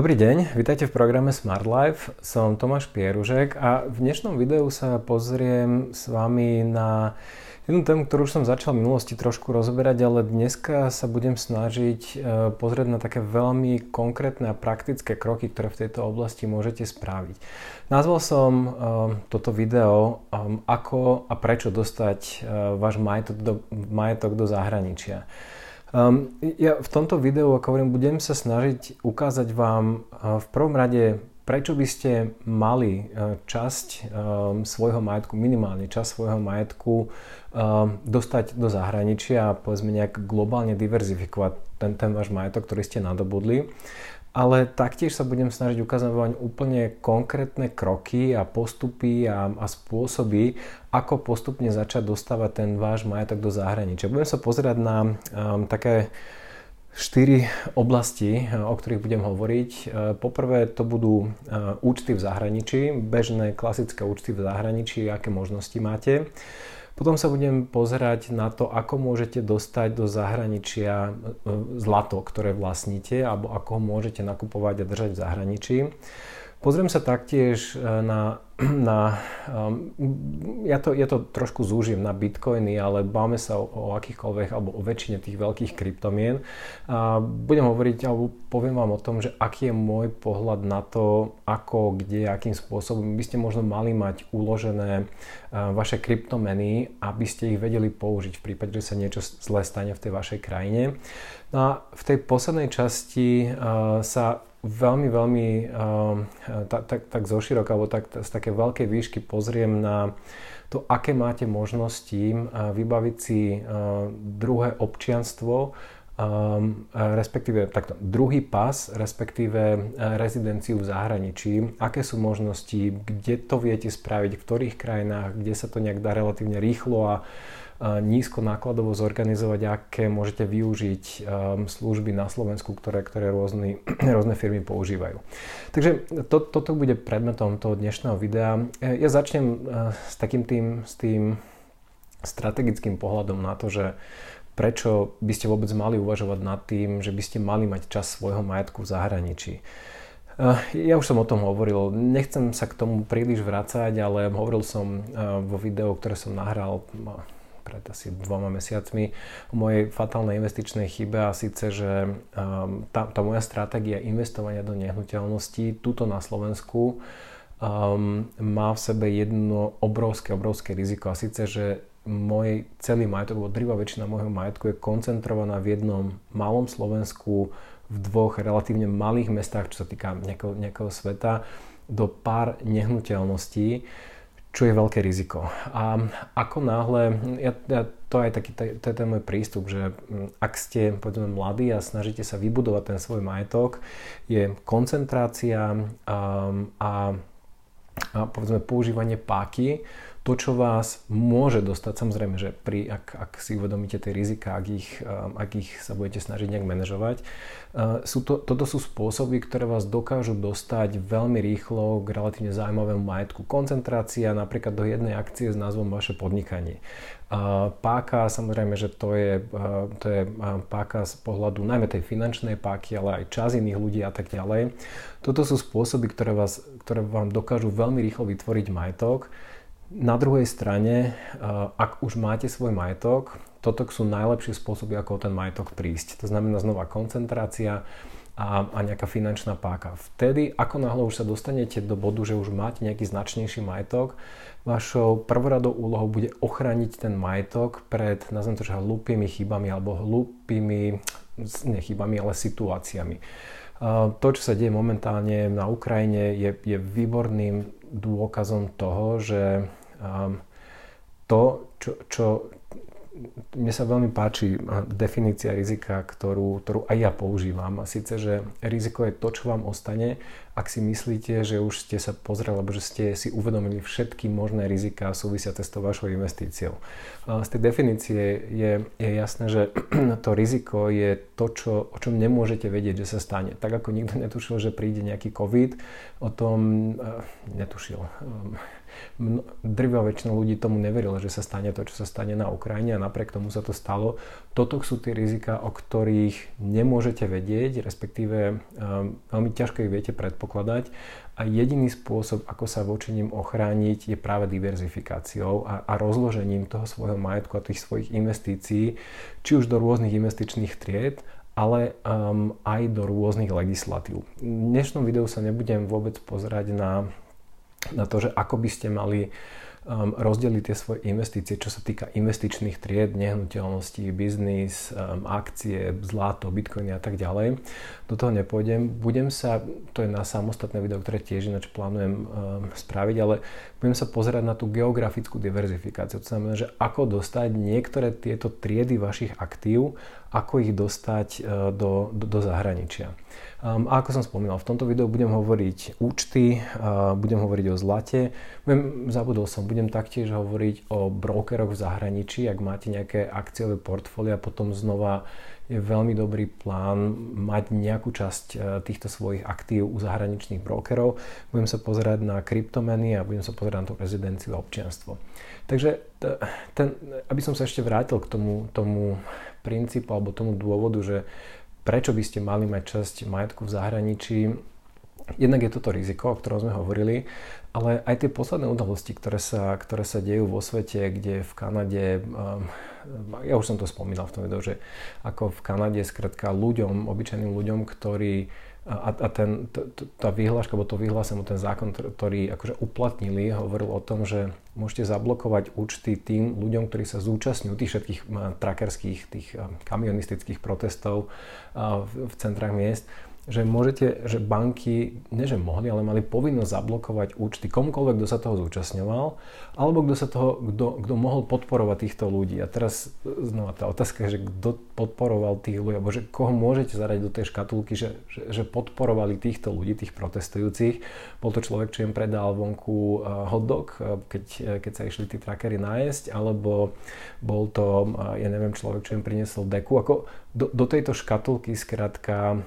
Dobrý deň, vítajte v programe Smart Life. Som Tomáš Pieružek a v dnešnom videu sa pozriem s vami na jednu tému, ktorú už som začal v minulosti trošku rozoberať, ale dneska sa budem snažiť e, pozrieť na také veľmi konkrétne a praktické kroky, ktoré v tejto oblasti môžete spraviť. Nazval som e, toto video e, ako a prečo dostať váš majetok do, majetok do zahraničia. Um, ja v tomto videu, ako hovorím, budem sa snažiť ukázať vám uh, v prvom rade, prečo by ste mali uh, časť um, svojho majetku, minimálne časť svojho majetku um, dostať do zahraničia a povedzme nejak globálne diverzifikovať ten, ten váš majetok, ktorý ste nadobudli ale taktiež sa budem snažiť vám úplne konkrétne kroky a postupy a, a spôsoby, ako postupne začať dostávať ten váš majetok do zahraničia. Budem sa pozerať na um, také štyri oblasti, o ktorých budem hovoriť. Uh, poprvé to budú uh, účty v zahraničí, bežné klasické účty v zahraničí, aké možnosti máte. Potom sa budem pozerať na to, ako môžete dostať do zahraničia e, zlato, ktoré vlastníte, alebo ako ho môžete nakupovať a držať v zahraničí. Pozriem sa taktiež e, na, na um, ja, to, ja to trošku zúžim na bitcoiny, ale báme sa o, o akýchkoľvek alebo o väčšine tých veľkých kryptomien. A budem hovoriť alebo poviem vám o tom, že aký je môj pohľad na to, ako, kde, akým spôsobom by ste možno mali mať uložené uh, vaše kryptomeny, aby ste ich vedeli použiť v prípade, že sa niečo zlé stane v tej vašej krajine. No a v tej poslednej časti uh, sa veľmi, veľmi uh, tak, tak, tak zoširoka, alebo tak, z také veľkej výšky pozriem na to, aké máte možnosti uh, vybaviť si uh, druhé občianstvo, um, respektíve takto, druhý pas, respektíve rezidenciu v zahraničí, aké sú možnosti, kde to viete spraviť, v ktorých krajinách, kde sa to nejak dá relatívne rýchlo a nízko nákladovo zorganizovať, aké môžete využiť um, služby na Slovensku, ktoré, ktoré rôzny, rôzne firmy používajú. Takže to, toto bude predmetom toho dnešného videa. Ja začnem s takým tým, s tým strategickým pohľadom na to, že prečo by ste vôbec mali uvažovať nad tým, že by ste mali mať čas svojho majetku v zahraničí. Uh, ja už som o tom hovoril, nechcem sa k tomu príliš vrácať, ale hovoril som uh, vo videu, ktoré som nahral pred asi dvoma mesiacmi o mojej fatálnej investičnej chybe a síce, že um, tá, tá moja stratégia investovania do nehnuteľností tuto na Slovensku um, má v sebe jedno obrovské, obrovské riziko a síce, že môj celý majetok, alebo drvá väčšina môjho majetku je koncentrovaná v jednom malom Slovensku, v dvoch relatívne malých mestách, čo sa týka nejakého, nejakého sveta, do pár nehnuteľností čo je veľké riziko. A ako náhle, ja, ja, to je taký, to je ten môj prístup, že mm, ak ste povedzme mladí a snažíte sa vybudovať ten svoj majetok, je koncentrácia um, a, a povedzme používanie páky to, čo vás môže dostať, samozrejme, že pri, ak, ak si uvedomíte tie rizika, ak ich, um, ak ich sa budete snažiť nejak manažovať, uh, sú to, toto sú spôsoby, ktoré vás dokážu dostať veľmi rýchlo k relatívne zaujímavému majetku. Koncentrácia napríklad do jednej akcie s názvom vaše podnikanie. Uh, páka, samozrejme, že to je, uh, to je páka z pohľadu najmä tej finančnej páky, ale aj čas iných ľudí a tak ďalej. Toto sú spôsoby, ktoré, vás, ktoré vám dokážu veľmi rýchlo vytvoriť majetok na druhej strane, eh, ak už máte svoj majetok, toto sú najlepšie spôsoby, ako o ten majetok prísť. To znamená znova koncentrácia a, a nejaká finančná páka. Vtedy, ako náhle už sa dostanete do bodu, že už máte nejaký značnejší majetok, vašou prvoradou úlohou bude ochrániť ten majetok pred, nazvem to, že hlúpými chybami alebo hlúpými, ne chybami, ale situáciami. Eh, to, čo sa deje momentálne na Ukrajine, je, je výborným dôkazom toho, že Um, to, čo, čo mne sa veľmi páči definícia rizika, ktorú, ktorú aj ja používam. A síce, že riziko je to, čo vám ostane, ak si myslíte, že už ste sa pozreli, alebo že ste si uvedomili všetky možné rizika súvisiace s tou vašou investíciou. Z tej definície je, je jasné, že to riziko je to, čo, o čom nemôžete vedieť, že sa stane. Tak ako nikto netušil, že príde nejaký COVID, o tom uh, netušil. Drvá väčšina ľudí tomu neverila, že sa stane to, čo sa stane na Ukrajine a napriek tomu sa to stalo. Toto sú tie rizika, o ktorých nemôžete vedieť, respektíve um, veľmi ťažko ich viete predpokladať a jediný spôsob, ako sa voči nim ochrániť, je práve diverzifikáciou a, a rozložením toho svojho majetku a tých svojich investícií, či už do rôznych investičných tried, ale um, aj do rôznych legislatív. V dnešnom videu sa nebudem vôbec pozerať na, na to, že ako by ste mali um, rozdeliť tie svoje investície, čo sa týka investičných tried, nehnuteľností, biznis, um, akcie, zlato, bitcoiny a tak ďalej. Do toho nepôjdem. Budem sa, to je na samostatné video, ktoré tiež ináč plánujem um, spraviť, ale budem sa pozerať na tú geografickú diverzifikáciu. To znamená, že ako dostať niektoré tieto triedy vašich aktív, ako ich dostať uh, do, do, do zahraničia. Um, a ako som spomínal, v tomto videu budem hovoriť účty, uh, budem hovoriť o zlate, budem, zabudol som, budem taktiež hovoriť o brokeroch v zahraničí, ak máte nejaké akciové portfólia, potom znova je veľmi dobrý plán mať nejakú časť uh, týchto svojich aktív u zahraničných brokerov. Budem sa pozerať na kryptomeny a budem sa pozerať na to rezidenciu a občianstvo. Takže ten, aby som sa ešte vrátil k tomu, tomu princípu alebo tomu dôvodu, že prečo by ste mali mať časť majetku v zahraničí. Jednak je toto riziko, o ktorom sme hovorili, ale aj tie posledné udalosti, ktoré sa, ktoré sa dejú vo svete, kde v Kanade, um, ja už som to spomínal v tom videu, že ako v Kanade skrátka ľuďom, obyčajným ľuďom, ktorí a, a ten, t, t, tá vyhláška, alebo to vyhlásenie, ten zákon, ktorý akože uplatnili, hovoril o tom, že môžete zablokovať účty tým ľuďom, ktorí sa zúčastňujú tých všetkých trackerských, tých kamionistických protestov v centrách miest že môžete, že banky, nie že mohli, ale mali povinnosť zablokovať účty komukoľvek, kto sa toho zúčastňoval, alebo kto sa toho, kto, kto mohol podporovať týchto ľudí. A teraz znova tá otázka že kto podporoval tých ľudí, alebo že koho môžete zaradiť do tej škatulky, že, že, že podporovali týchto ľudí, tých protestujúcich. Bol to človek, čo im predal vonku uh, hotdog, uh, keď, keď sa išli tí trackery nájsť, alebo bol to, ja neviem, človek, čo im priniesol deku. Ako do, do tejto škatulky skrátka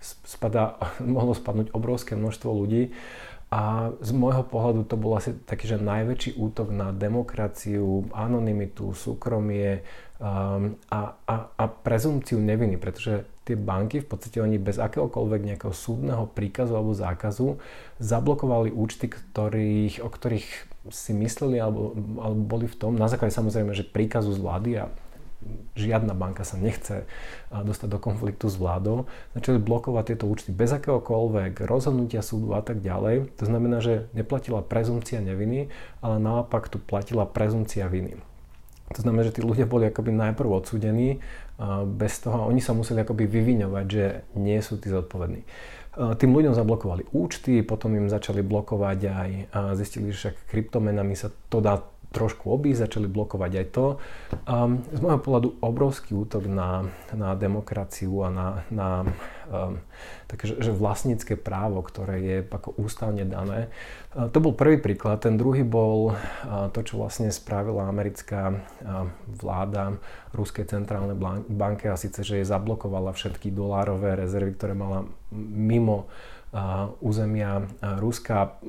spadá, mohlo spadnúť obrovské množstvo ľudí. A z môjho pohľadu to bol asi taký, že najväčší útok na demokraciu, anonymitu, súkromie um, a, a, a prezumciu neviny, pretože tie banky v podstate oni bez akéhokoľvek nejakého súdneho príkazu alebo zákazu zablokovali účty, ktorých, o ktorých si mysleli alebo, alebo boli v tom, na základe samozrejme, že príkazu z vlády a žiadna banka sa nechce dostať do konfliktu s vládou, začali blokovať tieto účty bez akéhokoľvek rozhodnutia súdu a tak ďalej. To znamená, že neplatila prezumcia neviny, ale naopak tu platila prezumcia viny. To znamená, že tí ľudia boli akoby najprv odsudení bez toho, oni sa museli akoby vyviňovať, že nie sú tí zodpovední. Tým ľuďom zablokovali účty, potom im začali blokovať aj, zistili, že však kryptomenami sa to dá trošku obísť, začali blokovať aj to. Um, z môjho pohľadu obrovský útok na, na demokraciu a na, na um, také, že vlastnícke právo, ktoré je ako ústavne dané. Uh, to bol prvý príklad. Ten druhý bol uh, to, čo vlastne spravila americká uh, vláda Ruskej centrálnej banke a síce, že je zablokovala všetky dolárové rezervy, ktoré mala mimo územia Ruska.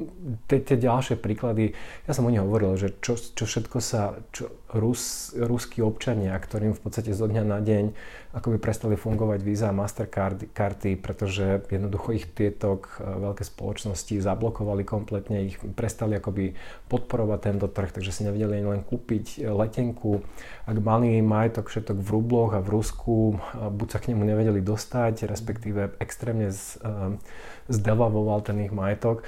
Tie ďalšie príklady, ja som o nich hovoril, že čo, čo všetko sa, čo Rus, ruskí občania, ktorým v podstate zo dňa na deň akoby prestali fungovať Visa a Mastercard karty, pretože jednoducho ich tieto veľké spoločnosti zablokovali kompletne, ich prestali akoby podporovať tento trh, takže si nevedeli len kúpiť letenku. Ak mali majetok všetok v rubloch a v Rusku, buď sa k nemu nevedeli dostať, respektíve extrémne z, zdevavoval ten ich majetok.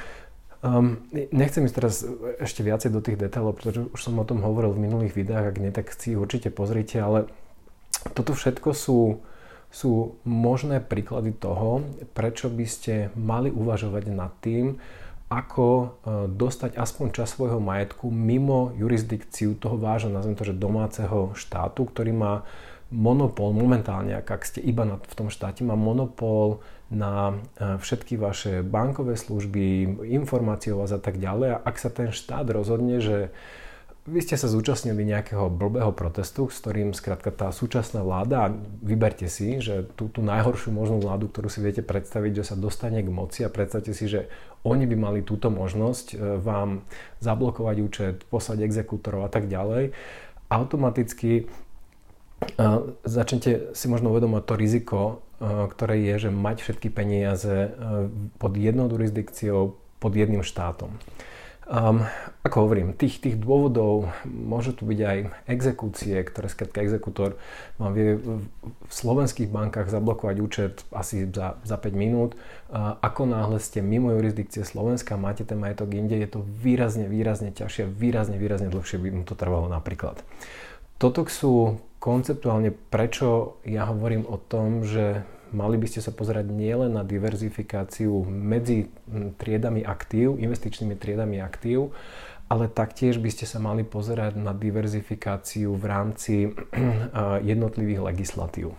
Um, nechcem ísť teraz ešte viacej do tých detailov, pretože už som o tom hovoril v minulých videách, ak nie, tak si určite pozrite, ale toto všetko sú, sú možné príklady toho, prečo by ste mali uvažovať nad tým, ako uh, dostať aspoň čas svojho majetku mimo jurisdikciu toho vášho, nazvem to, že domáceho štátu, ktorý má monopol momentálne, ak, ste iba v tom štáte, má monopol na e, všetky vaše bankové služby, informácie o vás a tak ďalej. A ak sa ten štát rozhodne, že vy ste sa zúčastnili nejakého blbého protestu, s ktorým skrátka tá súčasná vláda, vyberte si, že tú, tú najhoršiu možnú vládu, ktorú si viete predstaviť, že sa dostane k moci a predstavte si, že oni by mali túto možnosť e, vám zablokovať účet, poslať exekútorov a tak ďalej, automaticky začnete si možno uvedomať to riziko, ktoré je, že mať všetky peniaze pod jednou jurisdikciou, pod jedným štátom. Um, ako hovorím, tých, tých dôvodov môžu tu byť aj exekúcie, ktoré skrátka exekútor vám vie v slovenských bankách zablokovať účet asi za, za 5 minút. Uh, ako náhle ste mimo jurisdikcie Slovenska, máte ten majetok inde, je to výrazne, výrazne ťažšie, výrazne, výrazne dlhšie by mu to trvalo napríklad. Toto sú konceptuálne, prečo ja hovorím o tom, že mali by ste sa pozerať nielen na diverzifikáciu medzi triedami aktív, investičnými triedami aktív, ale taktiež by ste sa mali pozerať na diverzifikáciu v rámci jednotlivých legislatív.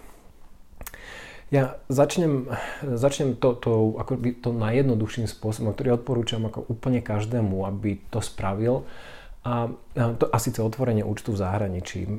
Ja začnem, začnem to, to, ako by to najjednoduchším spôsobom, ktorý odporúčam ako úplne každému, aby to spravil. A to asi síce otvorenie účtu v zahraničí.